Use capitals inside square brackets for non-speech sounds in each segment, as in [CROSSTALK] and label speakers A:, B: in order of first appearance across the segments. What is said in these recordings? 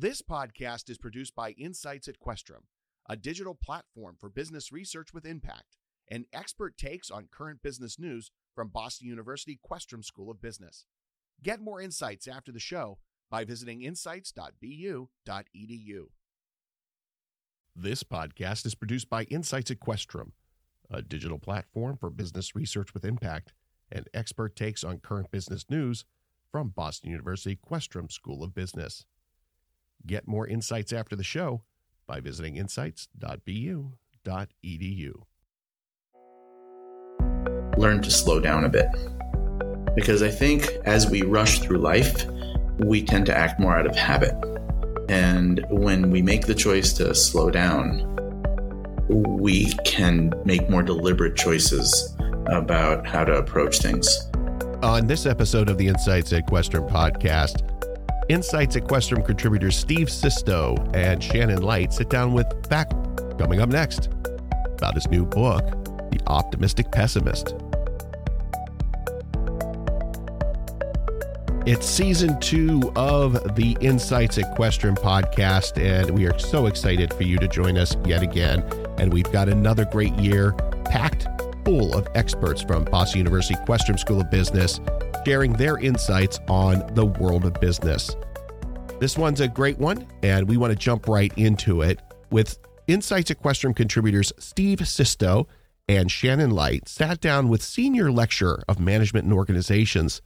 A: This podcast is produced by Insights at Questrom, a digital platform for business research with impact and expert takes on current business news from Boston University Questrom School of Business. Get more insights after the show by visiting insights.bu.edu. This podcast is produced by Insights at Questrom, a digital platform for business research with impact and expert takes on current business news from Boston University Questrom School of Business. Get more insights after the show by visiting insights.bu.edu.
B: Learn to slow down a bit. Because I think as we rush through life, we tend to act more out of habit. And when we make the choice to slow down, we can make more deliberate choices about how to approach things.
A: On this episode of the Insights at Questrom podcast, Insights at Questrom contributors Steve Sisto and Shannon Light sit down with Back coming up next about his new book, The Optimistic Pessimist. It's season two of the Insights at Questrom podcast, and we are so excited for you to join us yet again. And we've got another great year packed full of experts from Boston University Questrom School of Business sharing their insights on the world of business. This one's a great one, and we want to jump right into it with Insights at Questrom contributors Steve Sisto and Shannon Light sat down with Senior Lecturer of Management and Organizations,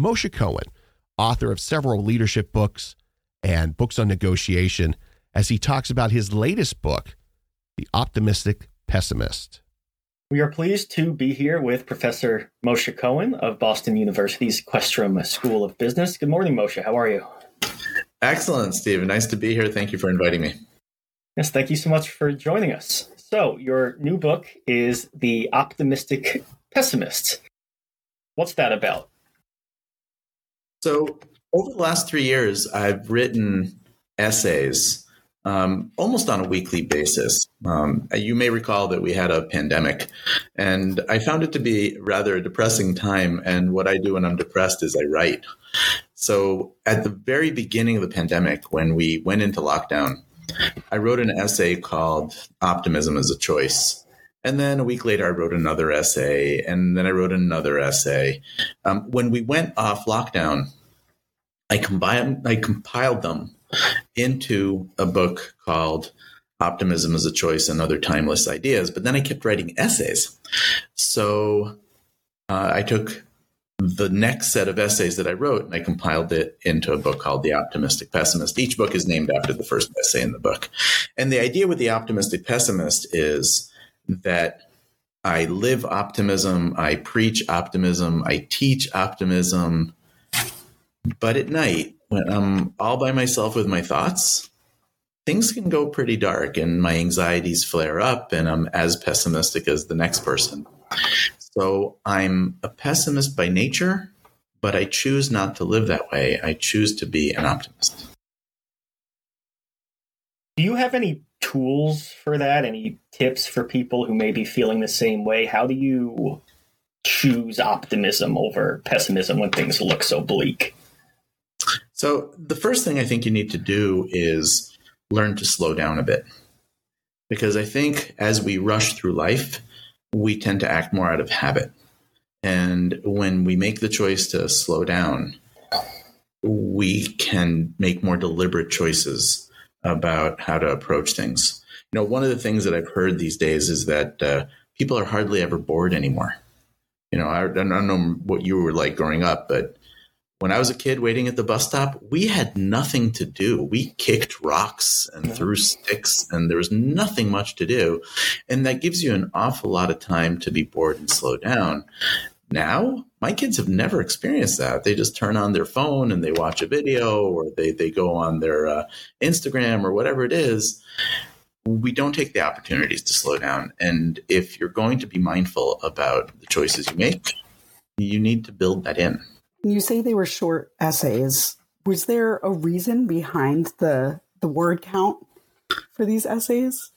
A: Moshe Cohen, author of several leadership books and books on negotiation, as he talks about his latest book, The Optimistic Pessimist.
C: We are pleased to be here with Professor Moshe Cohen of Boston University's Questrom School of Business. Good morning, Moshe. How are you?
B: Excellent, Steve. Nice to be here. Thank you for inviting me.
C: Yes, thank you so much for joining us. So, your new book is The Optimistic Pessimist. What's that about?
B: So, over the last three years, I've written essays um, almost on a weekly basis. Um, you may recall that we had a pandemic, and I found it to be rather a depressing time. And what I do when I'm depressed is I write. So, at the very beginning of the pandemic, when we went into lockdown, I wrote an essay called Optimism as a Choice. And then a week later, I wrote another essay, and then I wrote another essay. Um, when we went off lockdown, I combined, I compiled them into a book called Optimism as a Choice and Other Timeless Ideas. But then I kept writing essays. So uh, I took the next set of essays that I wrote and I compiled it into a book called The Optimistic Pessimist. Each book is named after the first essay in the book. And the idea with The Optimistic Pessimist is that I live optimism, I preach optimism, I teach optimism. But at night, when I'm all by myself with my thoughts, things can go pretty dark and my anxieties flare up and I'm as pessimistic as the next person. So I'm a pessimist by nature, but I choose not to live that way. I choose to be an optimist.
C: Do you have any tools for that? Any tips for people who may be feeling the same way? How do you choose optimism over pessimism when things look so bleak?
B: So, the first thing I think you need to do is learn to slow down a bit. Because I think as we rush through life, we tend to act more out of habit. And when we make the choice to slow down, we can make more deliberate choices about how to approach things. You know, one of the things that I've heard these days is that uh, people are hardly ever bored anymore. You know, I, I don't know what you were like growing up, but when I was a kid waiting at the bus stop, we had nothing to do. We kicked rocks and threw sticks, and there was nothing much to do. And that gives you an awful lot of time to be bored and slow down. Now, my kids have never experienced that. They just turn on their phone and they watch a video or they, they go on their uh, Instagram or whatever it is. We don't take the opportunities to slow down. And if you're going to be mindful about the choices you make, you need to build that in.
D: You say they were short essays. Was there a reason behind the the word count for these essays?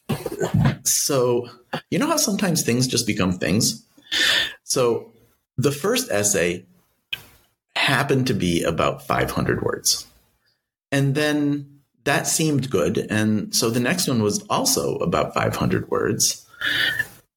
B: So, you know how sometimes things just become things? So, the first essay happened to be about 500 words. And then that seemed good. And so the next one was also about 500 words.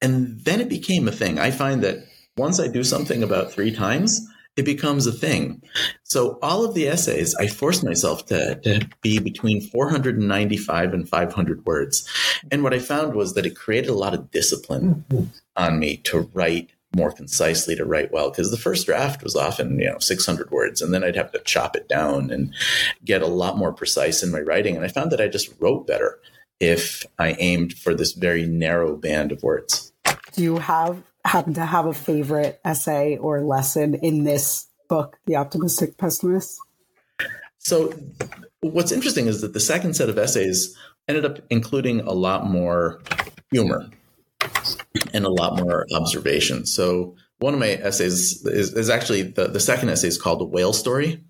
B: And then it became a thing. I find that once I do something about three times, it becomes a thing. So all of the essays, I forced myself to, to be between 495 and 500 words. And what I found was that it created a lot of discipline mm-hmm. on me to write more concisely to write well because the first draft was often you know 600 words and then i'd have to chop it down and get a lot more precise in my writing and i found that i just wrote better if i aimed for this very narrow band of words
D: do you have happen to have a favorite essay or lesson in this book the optimistic pessimist
B: so what's interesting is that the second set of essays ended up including a lot more humor and a lot more observation. So one of my essays is, is actually the, the second essay is called the whale story.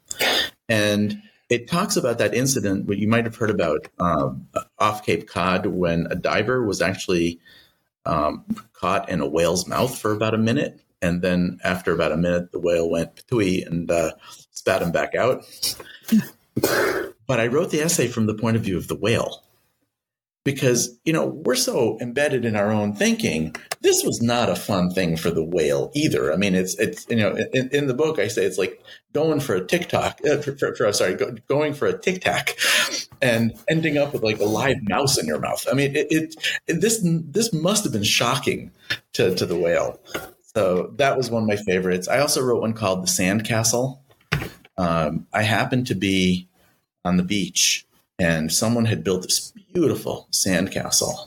B: And it talks about that incident what you might have heard about um, off Cape Cod when a diver was actually um, caught in a whale's mouth for about a minute. And then after about a minute, the whale went patooey and uh, spat him back out. [LAUGHS] but I wrote the essay from the point of view of the whale because you know we're so embedded in our own thinking. This was not a fun thing for the whale either. I mean it's it's you know in, in the book i say it's like going for a tiktok uh, for, for, for, sorry go, going for a tic tac and ending up with like a live mouse in your mouth. I mean it, it, this this must have been shocking to to the whale. So that was one of my favorites. I also wrote one called the sand castle um, i happened to be on the beach and someone had built this beautiful sandcastle,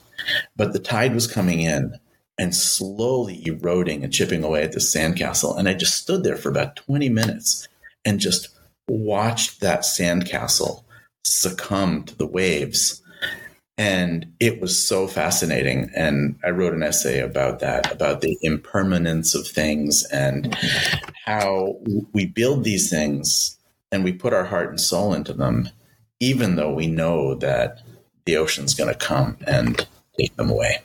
B: but the tide was coming in and slowly eroding and chipping away at the sandcastle. And I just stood there for about 20 minutes and just watched that sandcastle succumb to the waves. And it was so fascinating. And I wrote an essay about that, about the impermanence of things and how we build these things and we put our heart and soul into them even though we know that the ocean's going to come and take them away.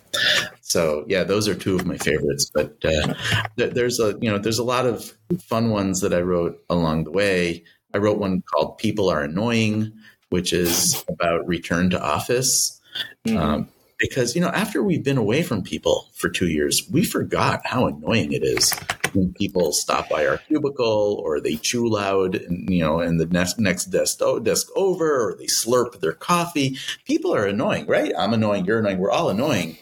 B: So yeah, those are two of my favorites. But uh, there's a you know there's a lot of fun ones that I wrote along the way. I wrote one called "People Are Annoying," which is about return to office. Mm-hmm. Um, because you know after we've been away from people for two years, we forgot how annoying it is when people stop by our cubicle or they chew loud, and, you know, in the next next desk oh, desk over, or they slurp their coffee. People are annoying, right? I'm annoying. You're annoying. We're all annoying.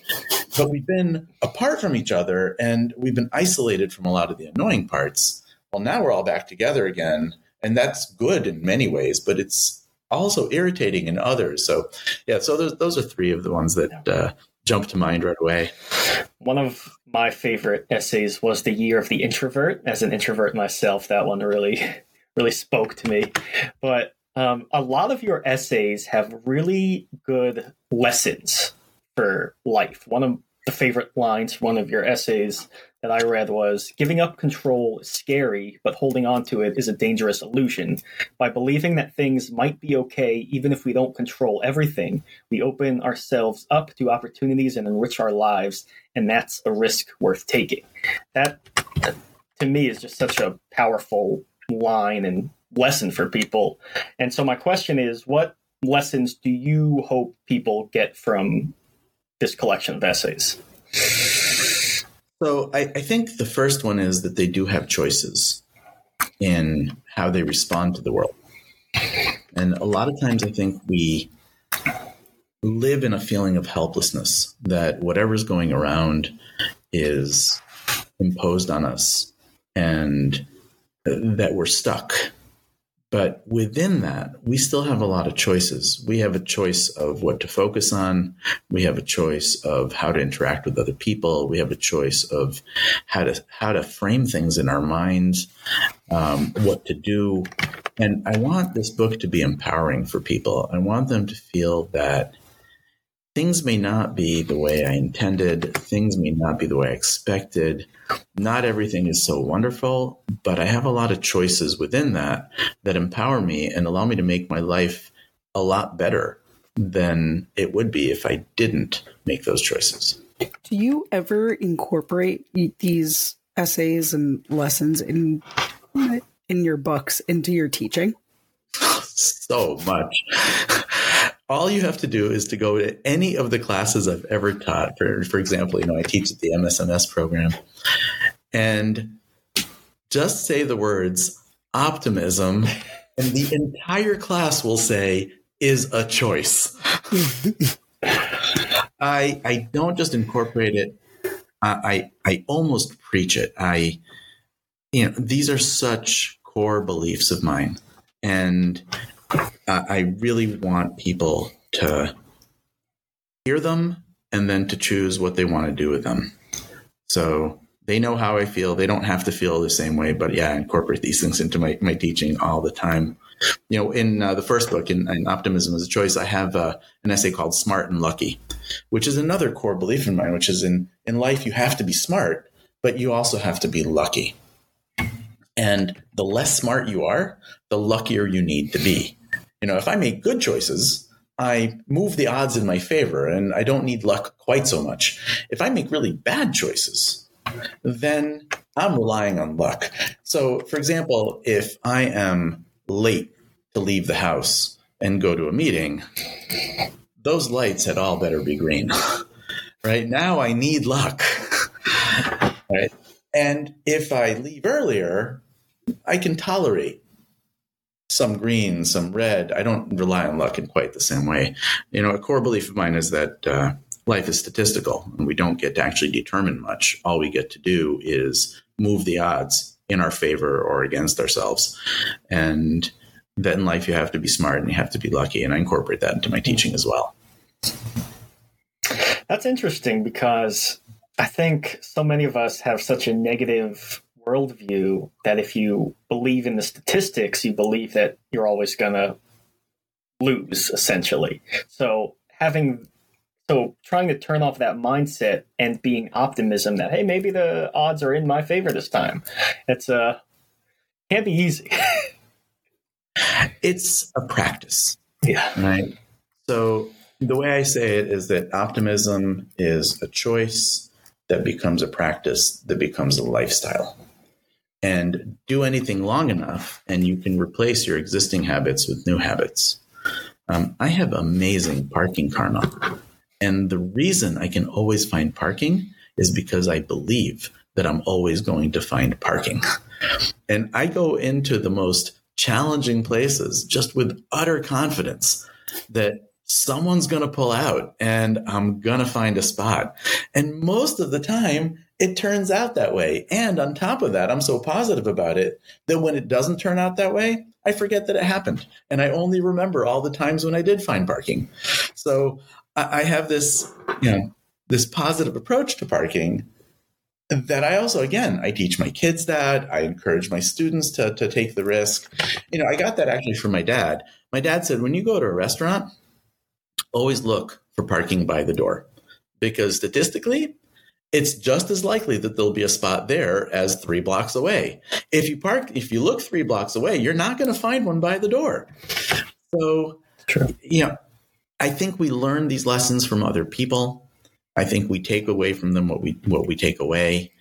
B: But we've been apart from each other, and we've been isolated from a lot of the annoying parts. Well, now we're all back together again, and that's good in many ways. But it's also irritating in others. So, yeah. So those those are three of the ones that uh, jump to mind right away.
C: One of my favorite essays was The Year of the Introvert. As an introvert myself, that one really, [LAUGHS] really spoke to me. But um, a lot of your essays have really good lessons for life. One of the favorite lines, one of your essays that I read was giving up control is scary, but holding on to it is a dangerous illusion. By believing that things might be okay even if we don't control everything, we open ourselves up to opportunities and enrich our lives, and that's a risk worth taking. That, to me, is just such a powerful line and lesson for people. And so, my question is what lessons do you hope people get from this collection of essays?
B: So I, I think the first one is that they do have choices in how they respond to the world. And a lot of times I think we live in a feeling of helplessness that whatever's going around is imposed on us and that we're stuck but within that, we still have a lot of choices. We have a choice of what to focus on. We have a choice of how to interact with other people. We have a choice of how to how to frame things in our minds, um, what to do. And I want this book to be empowering for people. I want them to feel that things may not be the way I intended, things may not be the way I expected. Not everything is so wonderful, but I have a lot of choices within that that empower me and allow me to make my life a lot better than it would be if I didn't make those choices.
D: Do you ever incorporate these essays and lessons in in your books into your teaching?
B: so much. All you have to do is to go to any of the classes I've ever taught. For, for example, you know, I teach at the MSMS program and just say the words optimism, and the entire class will say, is a choice. I I don't just incorporate it. I I almost preach it. I you know these are such core beliefs of mine, and I really want people to hear them and then to choose what they want to do with them. So they know how I feel. They don't have to feel the same way, but yeah, I incorporate these things into my, my teaching all the time. You know, in uh, the first book, in, in, Optimism as a Choice, I have uh, an essay called Smart and Lucky, which is another core belief in mine, which is in, in life, you have to be smart, but you also have to be lucky. And the less smart you are, the luckier you need to be. You know, if I make good choices, I move the odds in my favor and I don't need luck quite so much. If I make really bad choices, then I'm relying on luck. So, for example, if I am late to leave the house and go to a meeting, those lights had all better be green. [LAUGHS] right now, I need luck. [LAUGHS] right. And if I leave earlier, I can tolerate some green, some red. I don't rely on luck in quite the same way. You know, a core belief of mine is that uh, life is statistical and we don't get to actually determine much. All we get to do is move the odds in our favor or against ourselves. And that in life you have to be smart and you have to be lucky. And I incorporate that into my teaching as well.
C: That's interesting because I think so many of us have such a negative worldview that if you believe in the statistics, you believe that you're always going to lose, essentially. So having so trying to turn off that mindset and being optimism that hey maybe the odds are in my favor this time. It's uh can't be easy. [LAUGHS]
B: It's a practice.
C: Yeah.
B: Right? So the way i say it is that optimism is a choice that becomes a practice that becomes a lifestyle and do anything long enough and you can replace your existing habits with new habits. Um, I have amazing parking karma. And the reason I can always find parking is because I believe that I'm always going to find parking. and I go into the most challenging places just with utter confidence that someone's going to pull out and I'm going to find a spot. And most of the time, it turns out that way. And on top of that, I'm so positive about it that when it doesn't turn out that way, I forget that it happened. And I only remember all the times when I did find parking. So I have this, you know, this positive approach to parking that I also, again, I teach my kids that. I encourage my students to, to take the risk. You know, I got that actually from my dad. My dad said, when you go to a restaurant, always look for parking by the door because statistically, it's just as likely that there'll be a spot there as three blocks away. If you park, if you look three blocks away, you're not going to find one by the door. So,
C: True.
B: you know, I think we learn these lessons from other people. I think we take away from them what we what we take away.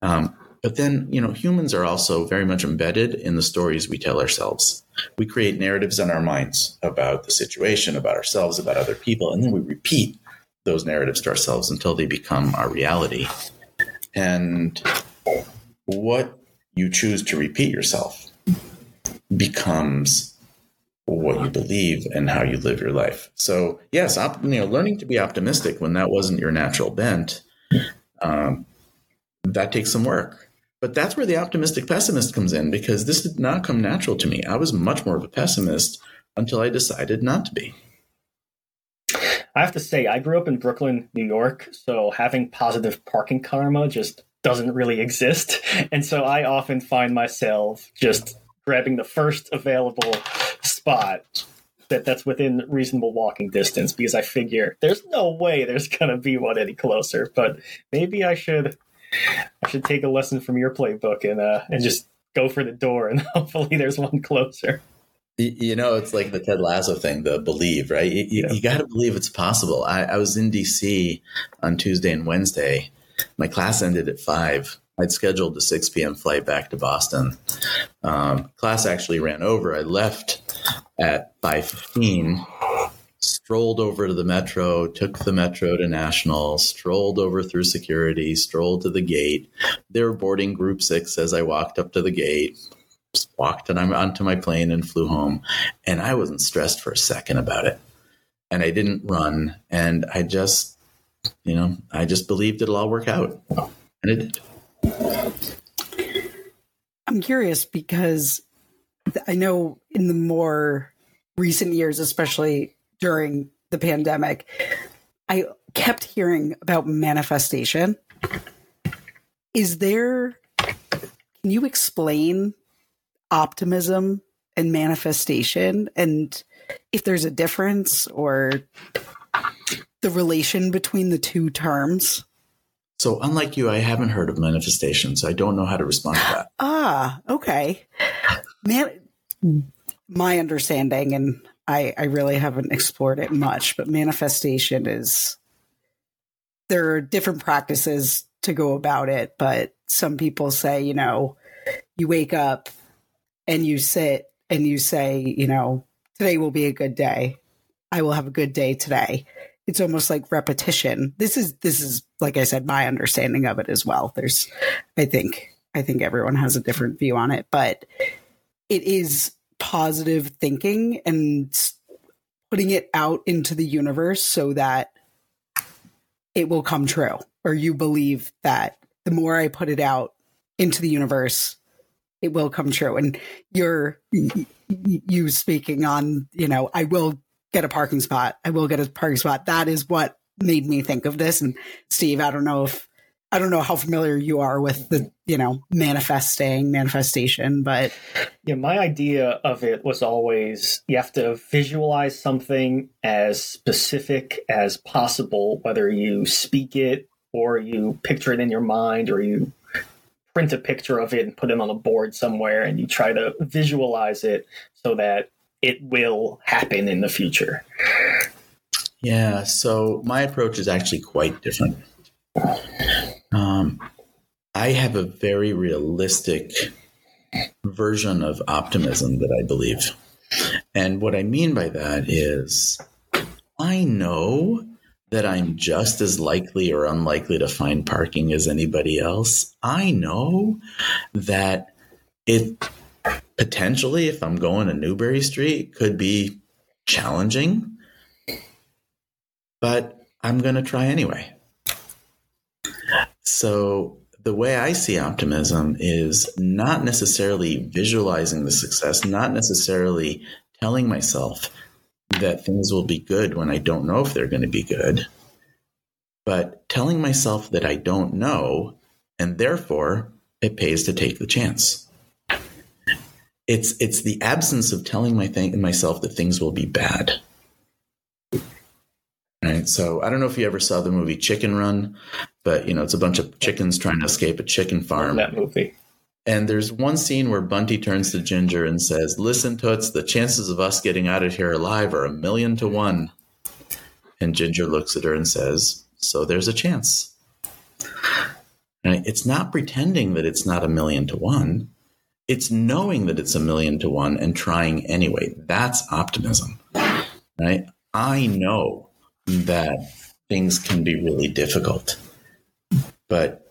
B: Um, but then, you know, humans are also very much embedded in the stories we tell ourselves. We create narratives in our minds about the situation, about ourselves, about other people, and then we repeat those narratives to ourselves until they become our reality. And what you choose to repeat yourself becomes what you believe and how you live your life. So, yes, op, you know, learning to be optimistic when that wasn't your natural bent, um, that takes some work. But that's where the optimistic pessimist comes in because this did not come natural to me. I was much more of a pessimist until I decided not to be.
C: I have to say, I grew up in Brooklyn, New York, so having positive parking karma just doesn't really exist. [LAUGHS] And so I often find myself just grabbing the first available spot that that's within reasonable walking distance because I figure there's no way there's gonna be one any closer. But maybe I should I should take a lesson from your playbook and uh and just go for the door and [LAUGHS] hopefully there's one closer.
B: You know, it's like the Ted Lasso thing, the believe, right? You, yeah. you got to believe it's possible. I, I, was in DC on Tuesday and Wednesday. My class ended at five. I'd scheduled a 6 p.m. flight back to Boston. Um, class actually ran over. I left at 5.15 strolled over to the metro, took the metro to National, strolled over through security, strolled to the gate. They were boarding group six as I walked up to the gate, walked and I'm onto my plane and flew home. And I wasn't stressed for a second about it. And I didn't run. And I just, you know, I just believed it'll all work out. And it did.
D: I'm curious because I know in the more recent years, especially during the pandemic, I kept hearing about manifestation. Is there, can you explain optimism and manifestation and if there's a difference or the relation between the two terms?
B: So, unlike you, I haven't heard of manifestation, so I don't know how to respond to that. [GASPS]
D: Ah, okay. Man, my understanding, and I, I really haven't explored it much, but manifestation is there are different practices to go about it, but some people say, you know, you wake up and you sit and you say, you know, today will be a good day. I will have a good day today it's almost like repetition. This is this is like I said, my understanding of it as well. There's I think I think everyone has a different view on it, but it is positive thinking and putting it out into the universe so that it will come true or you believe that the more I put it out into the universe, it will come true. And you're you speaking on, you know, I will get a parking spot. I will get a parking spot. That is what made me think of this. And Steve, I don't know if I don't know how familiar you are with the, you know, manifesting, manifestation, but
C: yeah, my idea of it was always you have to visualize something as specific as possible, whether you speak it or you picture it in your mind or you print a picture of it and put it on a board somewhere and you try to visualize it so that it will happen in the future.
B: Yeah, so my approach is actually quite different. Um, I have a very realistic version of optimism that I believe. And what I mean by that is I know that I'm just as likely or unlikely to find parking as anybody else. I know that it potentially, if I'm going to Newbury Street, could be challenging, but I'm going to try anyway. So, the way I see optimism is not necessarily visualizing the success, not necessarily telling myself that things will be good when I don't know if they're going to be good, but telling myself that I don't know, and therefore it pays to take the chance it's it's the absence of telling my thing myself that things will be bad. Right. So I don't know if you ever saw the movie Chicken Run, but you know it's a bunch of chickens trying to escape a chicken farm.
C: That movie.
B: And there's one scene where Bunty turns to Ginger and says, "Listen, Toots, the chances of us getting out of here alive are a million to one." And Ginger looks at her and says, "So there's a chance." Right? It's not pretending that it's not a million to one it's knowing that it's a million to one and trying anyway. That's optimism, right? I know that things can be really difficult, but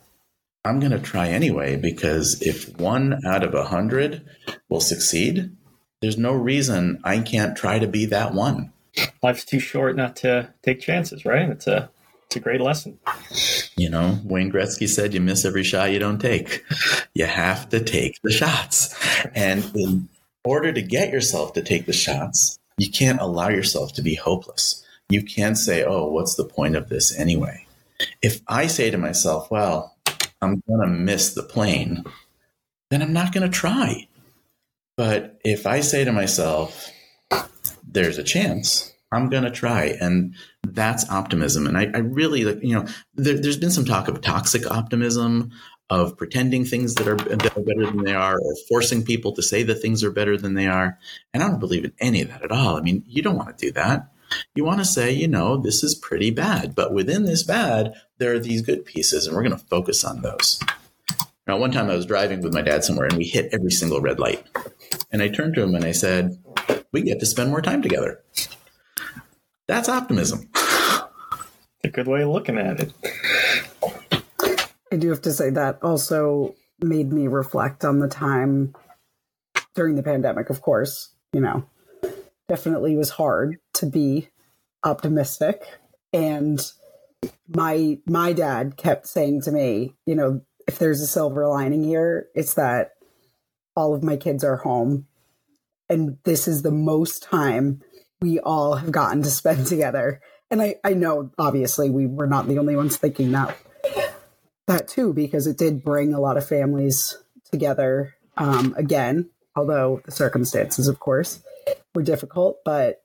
B: I'm going to try anyway because if one out of a hundred will succeed, there's no reason I can't try to be that one.
C: Life's too short not to take chances, right? It's a it's a great lesson.
B: You know, Wayne Gretzky said, "You miss every shot you don't take. You have to take the shots." And in order to get yourself to take the shots, you can't allow yourself to be hopeless. You can't say, "Oh, what's the point of this anyway?" If I say to myself, "Well, I'm going to miss the plane," then I'm not going to try. But if I say to myself, "There's a chance," I'm going to try. And that's optimism. And I, I really, you know, there, has been some talk of toxic optimism, of pretending things that are, that are better than they are, or forcing people to say that things are better than they are. And I don't believe in any of that at all. I mean, you don't want to do that. You want to say, you know, this is pretty bad, but within this bad, there are these good pieces, and we're going to focus on those. Now, one time I was driving with my dad somewhere, and we hit every single red light. And I turned to him and I said, We get to spend more time together. That's optimism.
C: a good way of looking at it.
D: I do have to say that also made me reflect on the time during the pandemic, of course, you know, definitely was hard to be optimistic. And my my dad kept saying to me, you know, if there's a silver lining here, it's that all of my kids are home. And this is the most time we all have gotten to spend [LAUGHS] together. And I, I know obviously we were not the only ones thinking that that too, because it did bring a lot of families together um, again, although the circumstances, of course, were difficult. But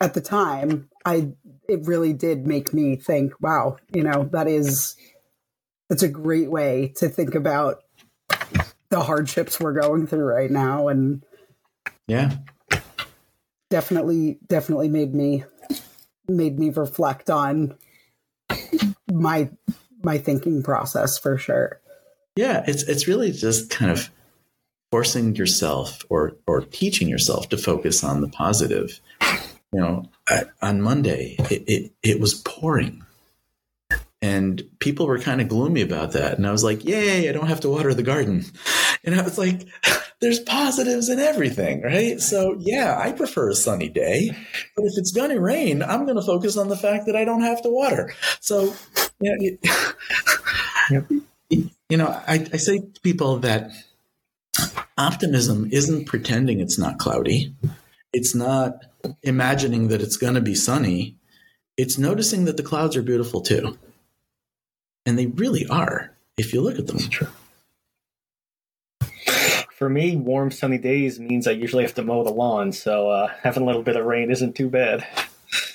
D: at the time, I it really did make me think, wow, you know, that is that's a great way to think about the hardships we're going through right now and
B: yeah.
D: definitely definitely made me made me reflect on my my thinking process for sure.
B: Yeah it's it's really just kind of forcing yourself or or teaching yourself to focus on the positive you know on monday it, it, it was pouring and people were kind of gloomy about that. And I was like, yay, I don't have to water the garden. And I was like, [LAUGHS] there's positives in everything, right? So, yeah, I prefer a sunny day. But if it's going to rain, I'm going to focus on the fact that I don't have to water. So, you [LAUGHS] know, you know I, I say to people that optimism isn't pretending it's not cloudy, it's not imagining that it's going to be sunny. It's noticing that the clouds are beautiful too. And they really are, if you look at them.
C: true. For me, warm, sunny days means I usually have to mow the lawn, so uh, having a little bit of rain isn't too bad.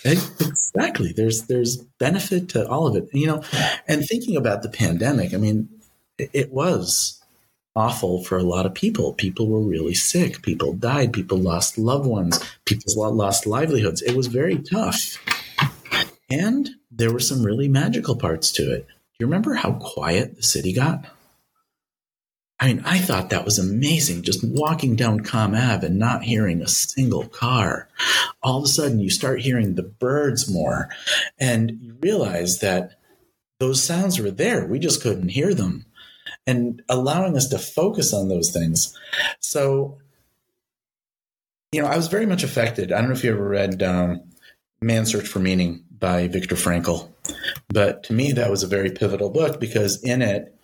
B: Exactly. There's there's benefit to all of it. You know, and thinking about the pandemic, I mean, it was awful for a lot of people. People were really sick. People died. People lost loved ones. People lost livelihoods. It was very tough. And there were some really magical parts to it Do you remember how quiet the city got? I mean, I thought that was amazing just walking down Com Ave and not hearing a single car. All of a sudden, you start hearing the birds more, and you realize that those sounds were there. We just couldn't hear them, and allowing us to focus on those things. So, you know, I was very much affected. I don't know if you ever read um, Man's Search for Meaning by Viktor Frankl. But to me, that was a very pivotal book because in it,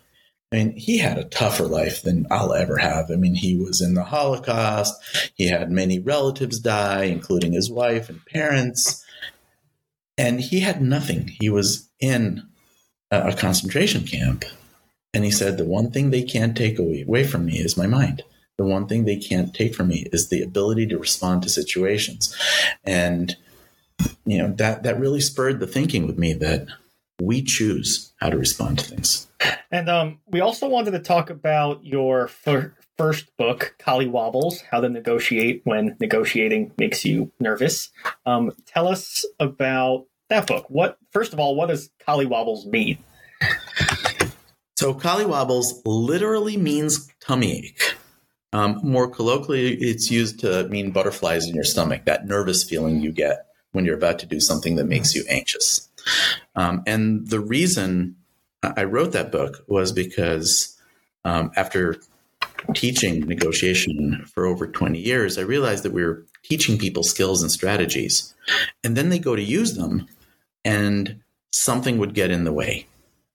B: I mean, he had a tougher life than I'll ever have. I mean, he was in the Holocaust. He had many relatives die, including his wife and parents. And he had nothing. He was in a concentration camp. And he said, The one thing they can't take away, from me is my mind. The one thing they can't take from me is the ability to respond to situations. And you know that that really spurred the thinking with me that we choose how to respond to things.
C: And um, we also wanted to talk about your fir- first book, Collywobbles: How to Negotiate When Negotiating Makes You Nervous. Um, tell us about that book. What first of all, what does Collywobbles mean?
B: So Collywobbles literally means tummy ache. Um, more colloquially, it's used to mean butterflies in your stomach, that nervous feeling you get when you're about to do something that makes you anxious. Um, and the reason I wrote that book was because um, after teaching negotiation for over 20 years, I realized that we were teaching people skills and strategies. And then they go to use them, and something would get in the way.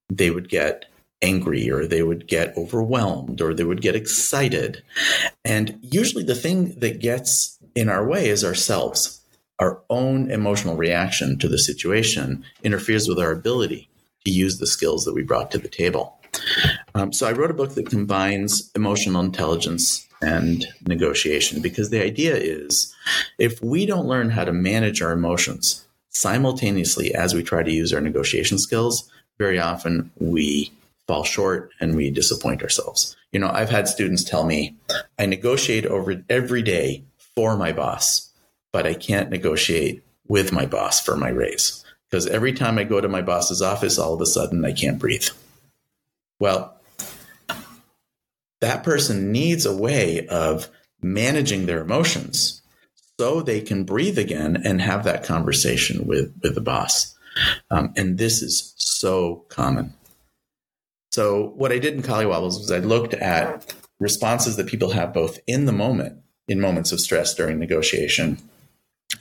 B: They would get angry, or they would get overwhelmed, or they would get excited. And usually, the thing that gets in our way is ourselves our own emotional reaction to the situation interferes with our ability to use the skills that we brought to the table. Um, so I wrote a book that combines emotional intelligence and negotiation because the idea is if we don't learn how to manage our emotions simultaneously as we try to use our negotiation skills, very often we fall short and we disappoint ourselves. You know, I've had students tell me, I negotiate over every day for my boss but I can't negotiate with my boss for my raise because every time I go to my boss's office, all of a sudden I can't breathe. Well, that person needs a way of managing their emotions so they can breathe again and have that conversation with, with the boss. Um, and this is so common. So what I did in Collywobbles was I looked at responses that people have both in the moment, in moments of stress during negotiation,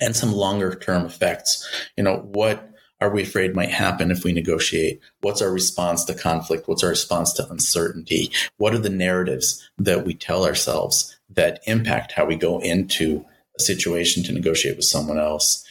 B: and some longer term effects. You know, what are we afraid might happen if we negotiate? What's our response to conflict? What's our response to uncertainty? What are the narratives that we tell ourselves that impact how we go into a situation to negotiate with someone else?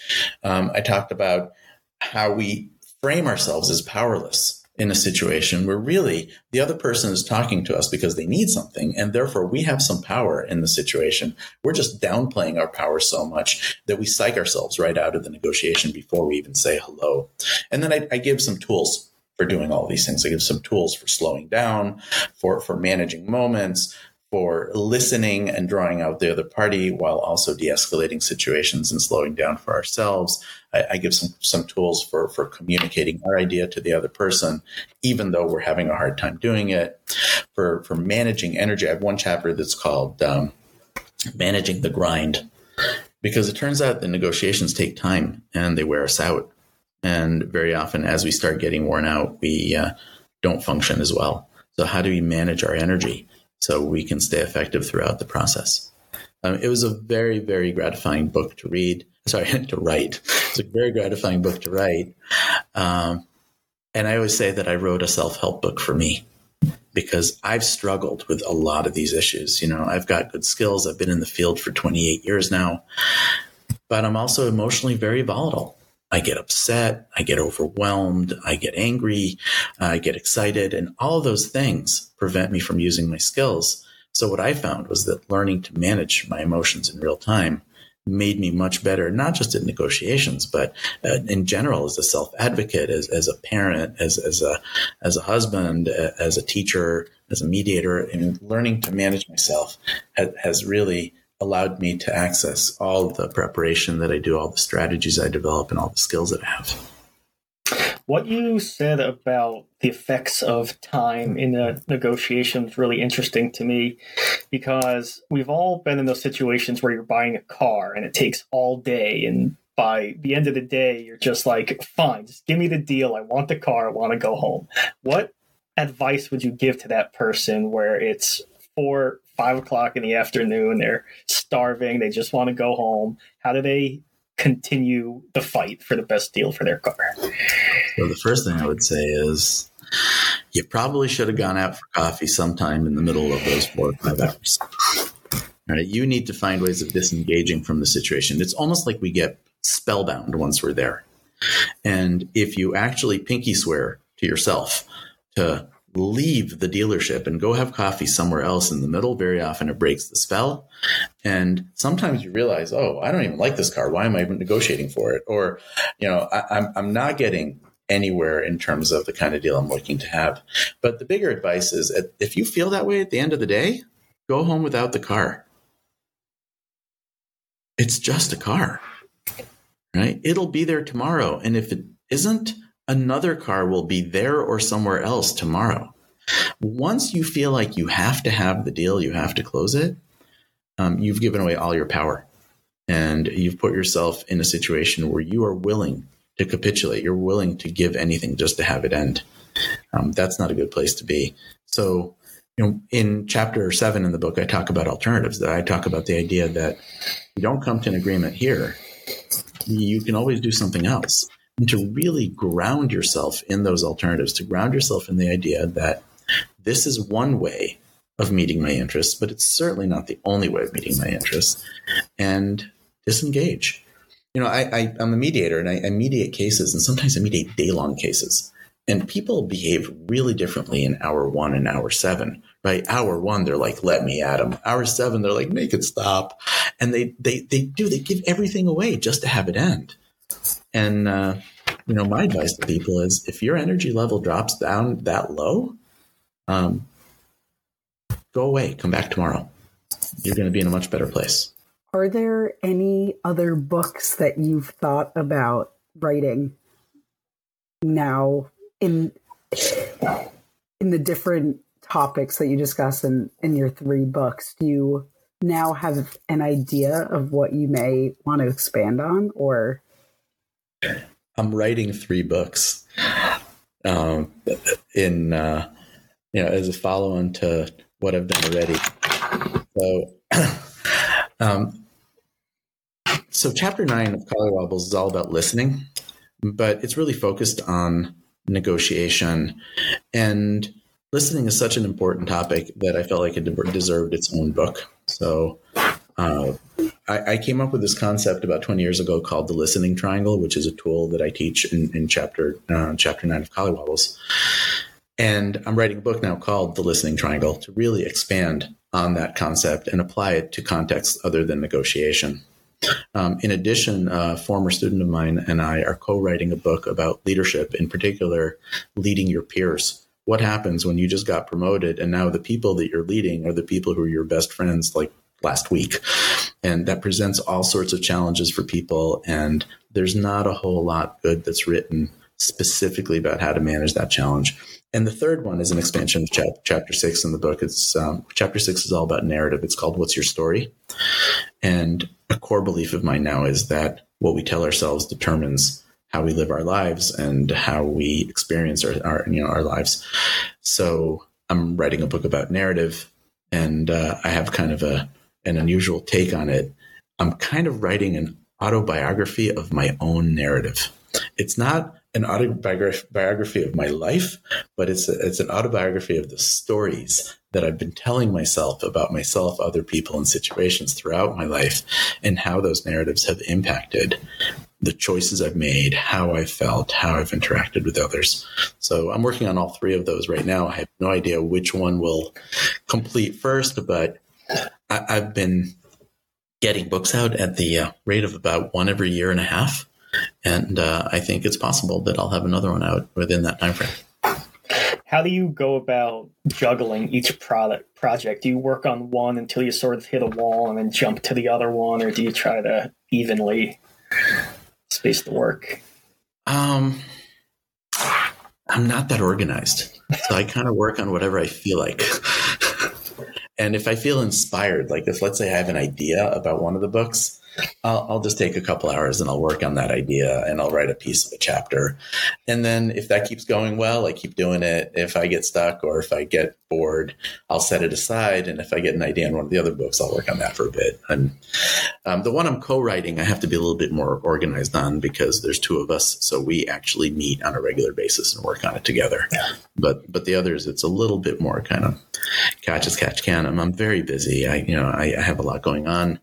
B: Um, I talked about how we frame ourselves as powerless in a situation where really the other person is talking to us because they need something and therefore we have some power in the situation. We're just downplaying our power so much that we psych ourselves right out of the negotiation before we even say hello. And then I, I give some tools for doing all these things. I give some tools for slowing down, for, for managing moments, for listening and drawing out the other party while also de-escalating situations and slowing down for ourselves. I, I, give some some tools for for communicating our idea to the other person, even though we're having a hard time doing it. For for managing energy, I have one chapter that's called um, managing the grind, because it turns out the negotiations take time and they wear us out, and very often as we start getting worn out, we uh, don't function as well. So how do we manage our energy? So we can stay effective throughout the process. Um, it was a very, very gratifying book to read. Sorry, [LAUGHS] to write. It's a very gratifying book to write. Um, and I always say that I wrote a self help book for me because I've struggled with a lot of these issues. You know, I've got good skills. I've been in the field for 28 years now, but I'm also emotionally very volatile. I get upset, I get overwhelmed, I get angry, I get excited, and all those things prevent me from using my skills. So what I found was that learning to manage my emotions in real time made me much better, not just at negotiations, but uh, in general as a self advocate, as, as a parent, as, as a, as a husband, as a teacher, as a mediator, and learning to manage myself has, has really allowed me to access all the preparation that I do, all the strategies I develop, and all the skills that I have.
C: What you said about the effects of time in a negotiation is really interesting to me because we've all been in those situations where you're buying a car and it takes all day and by the end of the day you're just like fine just give me the deal. I want the car. I want to go home. What advice would you give to that person where it's four, five o'clock in the afternoon. They're starving. They just want to go home. How do they continue the fight for the best deal for their car?
B: So the first thing I would say is you probably should have gone out for coffee sometime in the middle of those four or five hours. Right? You need to find ways of disengaging from the situation. It's almost like we get spellbound once we're there. And if you actually pinky swear to yourself to leave the dealership and go have coffee somewhere else in the middle. Very often it breaks the spell. And sometimes you realize, oh, I don't even like this car. Why am I even negotiating for it? Or, you know, I, I'm, I'm not getting anywhere in terms of the kind of deal I'm looking to have. But the bigger advice is if you feel that way at the end of the day, go home without the car. It's just a car, right? It'll be there tomorrow. And if it isn't, another car will be there or somewhere else tomorrow. Once you feel like you have to have the deal, you have to close it, um, you've given away all your power. And you've put yourself in a situation where you are willing to capitulate. You're willing to give anything just to have it end. Um, that's not a good place to be. So, you know, in chapter seven in the book, I talk about alternatives. That I talk about the idea that you don't come to an agreement here, you can always do something else and to really ground yourself in those alternatives, to ground yourself in the idea that this is one way of meeting my interests, but it's certainly not the only way of meeting my interests, and disengage. You know, I, am a mediator and I, I mediate cases, and sometimes I mediate day long cases. And people behave really differently in hour one and hour seven, right? Hour one, they're like, let me at them. Hour seven, they're like, make it stop. And they, they, they do, they give everything away just to have it end. And, uh, you know, my advice to people is if your energy level drops down that low, um, go away, come back tomorrow. You're going to be in a much better place.
D: Are there any other books that you've thought about writing now in in the different topics that you discuss in in your three books? Do you now have an idea of what you may want to expand on or
B: i'm writing three books um, in uh, you know as a follow-on to what i've done already so [CLEARS THROAT] um, so chapter nine of Collywobbles is all about listening but it's really focused on negotiation and listening is such an important topic that I felt like it deserved its own book. So uh, I, I, came up with this concept about 20 years ago called the listening triangle, which is a tool that I teach in, in chapter uh, chapter nine of Collywobbles. And I'm writing a book now called The Listening Triangle to really expand on that concept and apply it to contexts other than negotiation. Um, in addition, a former student of mine and I are co writing a book about leadership, in particular, leading your peers what happens when you just got promoted and now the people that you're leading are the people who are your best friends like last week. And that presents all sorts of challenges for people. And there's not a whole lot good that's written specifically about how to manage that challenge. And the third one is an expansion of chap- chapter six in the book. It's um, chapter six is all about narrative. It's called what's your story? And a core belief of mine now is that what we tell ourselves determines how we live our lives and how we experience our, our you know our lives. So I'm writing a book about narrative, and uh, I have kind of a an unusual take on it. I'm kind of writing an autobiography of my own narrative. It's not an autobiography of my life, but it's a, it's an autobiography of the stories that I've been telling myself about myself, other people, and situations throughout my life, and how those narratives have impacted the choices I've made, how I felt, how I've interacted with others. So I'm working on all three of those right now. I have no idea which one will complete first, but I, have been getting books out at the uh, rate of about one every year and a half. And uh, I think it's possible that I'll have another one out within that time frame.
C: How do you go about juggling each product project? Do you work on one until you sort of hit a wall and then jump to the other one, or do you try to evenly space the work?
B: Um, I'm not that organized, so I kind of work on whatever I feel like. And if I feel inspired, like if let's say I have an idea about one of the books, I'll, I'll, just take a couple hours and I'll work on that idea and I'll write a piece of a chapter. And then if that keeps going well, I keep doing it. If I get stuck or if I get bored, I'll set it aside. And if I get an idea in one of the other books, I'll work on that for a bit. And um, the one I'm co-writing, I have to be a little bit more organized on because there's two of us, so we actually meet on a regular basis and work on it together. Yeah. But but the others, it's a little bit more kind of catch as catch can. I'm, I'm very busy. I you know I, I have a lot going on.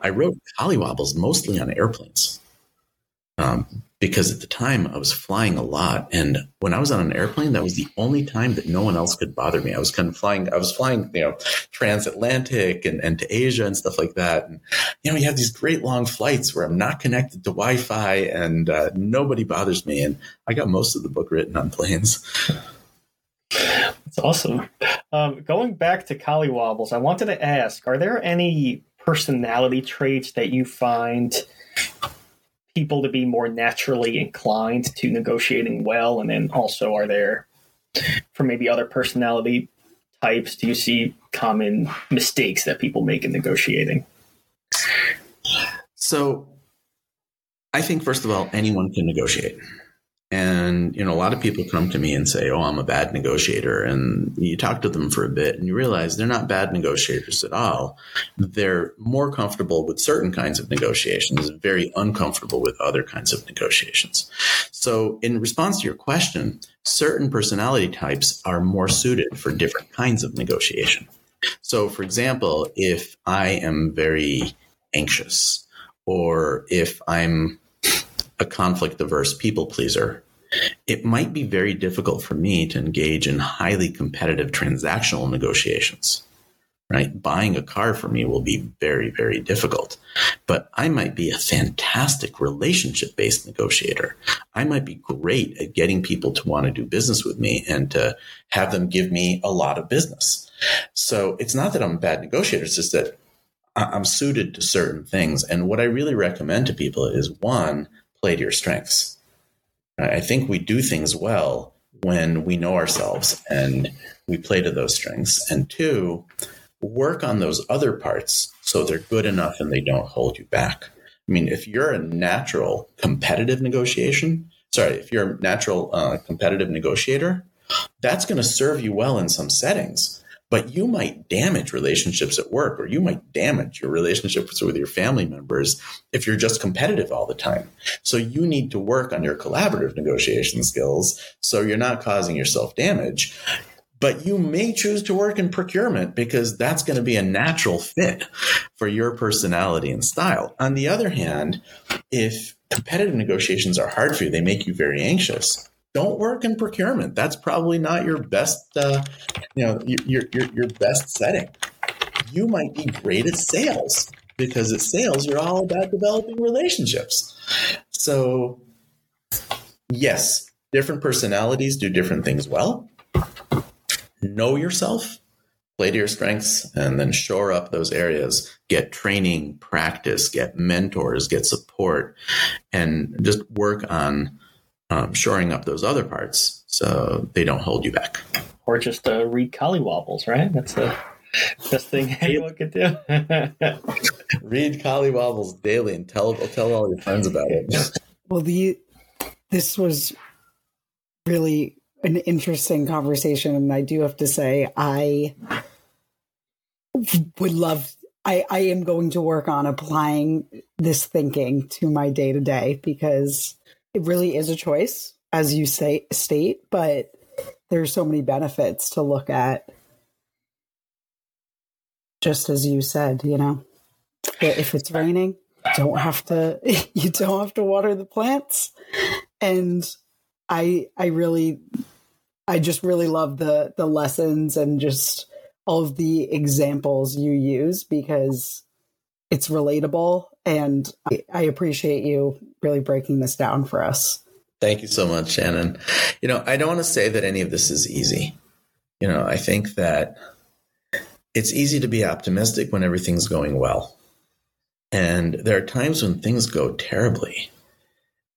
B: I wrote, Collywobbles mostly on airplanes. Um, because at the time I was flying a lot. And when I was on an airplane, that was the only time that no one else could bother me. I was kind of flying, I was flying, you know, transatlantic and, and to Asia and stuff like that. And, you know, you have these great long flights where I'm not connected to Wi Fi and uh, nobody bothers me. And I got most of the book written on planes.
C: That's awesome. Um, going back to Collywobbles, I wanted to ask are there any personality traits that you find people to be more naturally inclined to negotiating well? And then also, are there, for maybe other personality types, do you see common mistakes that people make in negotiating?
B: So, I think, first of all, anyone can negotiate. And, you know, a lot of people come to me and say, Oh, I'm a bad negotiator. And you talk to them for a bit and you realize they're not bad negotiators at all. They're more comfortable with certain kinds of negotiations, very uncomfortable with other kinds of negotiations. So, in response to your question, certain personality types are more suited for different kinds of negotiation. So, for example, if I am very anxious or if I'm a conflict averse people pleaser, it might be very difficult for me to engage in highly competitive transactional negotiations. Right? Buying a car for me will be very, very difficult. But I might be a fantastic relationship based negotiator. I might be great at getting people to want to do business with me and to have them give me a lot of business. So it's not that I'm a bad negotiator, it's just that I'm suited to certain things. And what I really recommend to people is one, play to your strengths. I think we do things well when we know ourselves and we play to those strengths. And two, work on those other parts so they're good enough and they don't hold you back. I mean, if you're a natural competitive negotiation, sorry, if you're a natural uh, competitive negotiator, that's going to serve you well in some settings but you might damage relationships at work or you might damage your relationships with your family members if you're just competitive all the time. So you need to work on your collaborative negotiation skills so you're not causing yourself damage. But you may choose to work in procurement because that's going to be a natural fit for your personality and style. On the other hand, if competitive negotiations are hard for you, they make you very anxious don't work in procurement. That's probably not your best, uh, you know, your, your, your best setting. You might be great at sales because at sales, you're all about developing relationships. So, yes, different personalities do different things well. Know yourself, play to your strengths, and then shore up those areas. Get training, practice, get mentors, get support, and just work on um, shoring up those other parts so they don't hold you back.
C: Or just uh, read Collywobbles, right? That's the best thing [LAUGHS] anyone could do. [LAUGHS]
B: read Collywobbles daily and tell tell all your friends about it. [LAUGHS]
D: Well, the this was really an interesting conversation, and I do have to say I would love. I, I am going to work on applying this thinking to my day to day because it really is a choice, as you say state, but there's so many benefits to look at. Just as you said, you know, if it's raining, don't have to [LAUGHS] you don't have to water the plants. And I I really I just really love the the lessons and just all of the examples you use because it's relatable and I, appreciate you really breaking this down for us.
B: Thank you so much, Shannon. You know, I don't want to say that any of this is easy. You know, I think that it's easy to be optimistic when everything's going well. And there are times when things go terribly.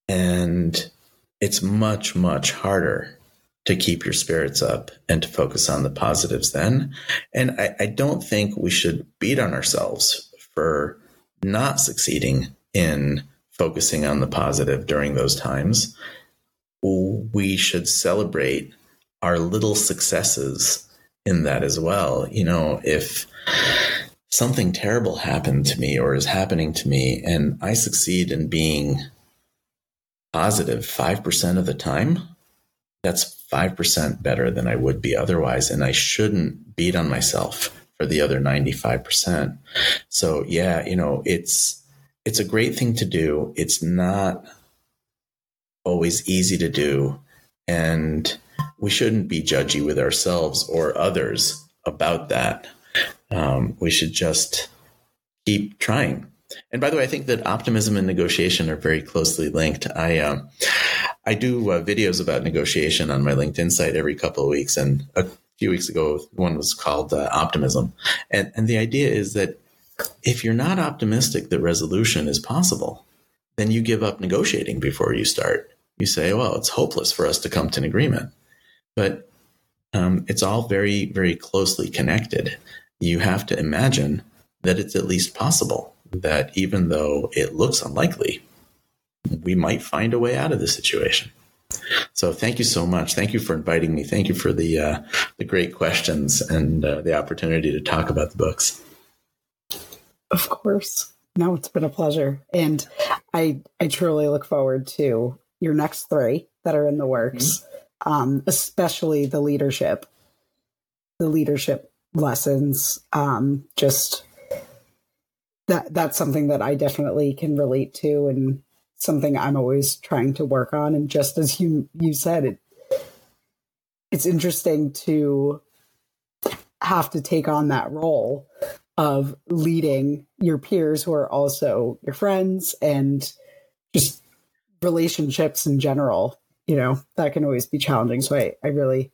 B: And it's much, much harder to keep your spirits up and to focus on the positives then. And I, I don't think we should beat on ourselves for not succeeding in focusing on the positive during those times, we should celebrate our little successes in that as well. You know, if something terrible happened to me or is happening to me and I succeed in being positive 5% of the time, that's 5% better than I would be otherwise. And I shouldn't beat on myself for the other 95%. So yeah, you know, it's, it's a great thing to do. It's not always easy to do. And we shouldn't be judgy with ourselves or others about that. Um, we should just keep trying. And by the way, I think that optimism and negotiation are very closely linked. I um, I do uh, videos about negotiation on my LinkedIn site every couple of weeks, and a few weeks ago, one was called uh, Optimism. And, and the idea is that if you're not optimistic that resolution is possible, then you give up negotiating before you start. You say, well, it's hopeless for us to come to an agreement. But um, it's all very, very closely connected. You have to imagine that it's at least possible that even though it looks unlikely, we might find a way out of the situation. So thank you so much. Thank you for inviting me. Thank you for the uh, the great questions and uh, the opportunity to talk about the books.
D: Of course. No, it's been a pleasure, and I I truly look forward to your next three that are in the works, mm-hmm. um, especially the leadership, the leadership lessons. Um, just that that's something that I definitely can relate to, and something I'm always trying to work on. And just as you you said, it it's interesting to have to take on that role of leading your peers who are also your friends and just relationships in general. You know that can always be challenging. So i, I really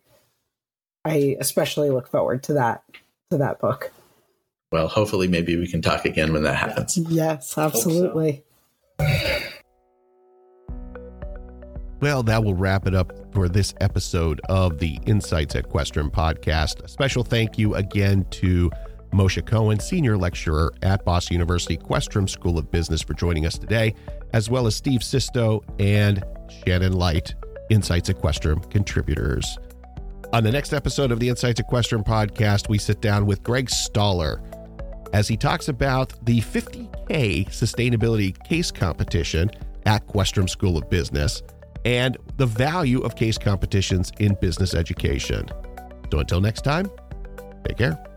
D: i especially look forward to that to that book.
B: Well hopefully maybe we can talk again when that happens.
D: Yes absolutely
A: well, that will wrap it up for this episode of the Insights at podcast. A special thank you again to Moshe Cohen, Senior Lecturer at Boston University Questrom School of Business, for joining us today, as well as Steve Sisto and Shannon Light, Insights@Questrom contributors. On the next episode of the Insights@Questrom podcast, we sit down with Greg Stoller as he talks about the 50K sustainability case competition at Questrom School of Business and the value of case competitions in business education. So until next time, take care.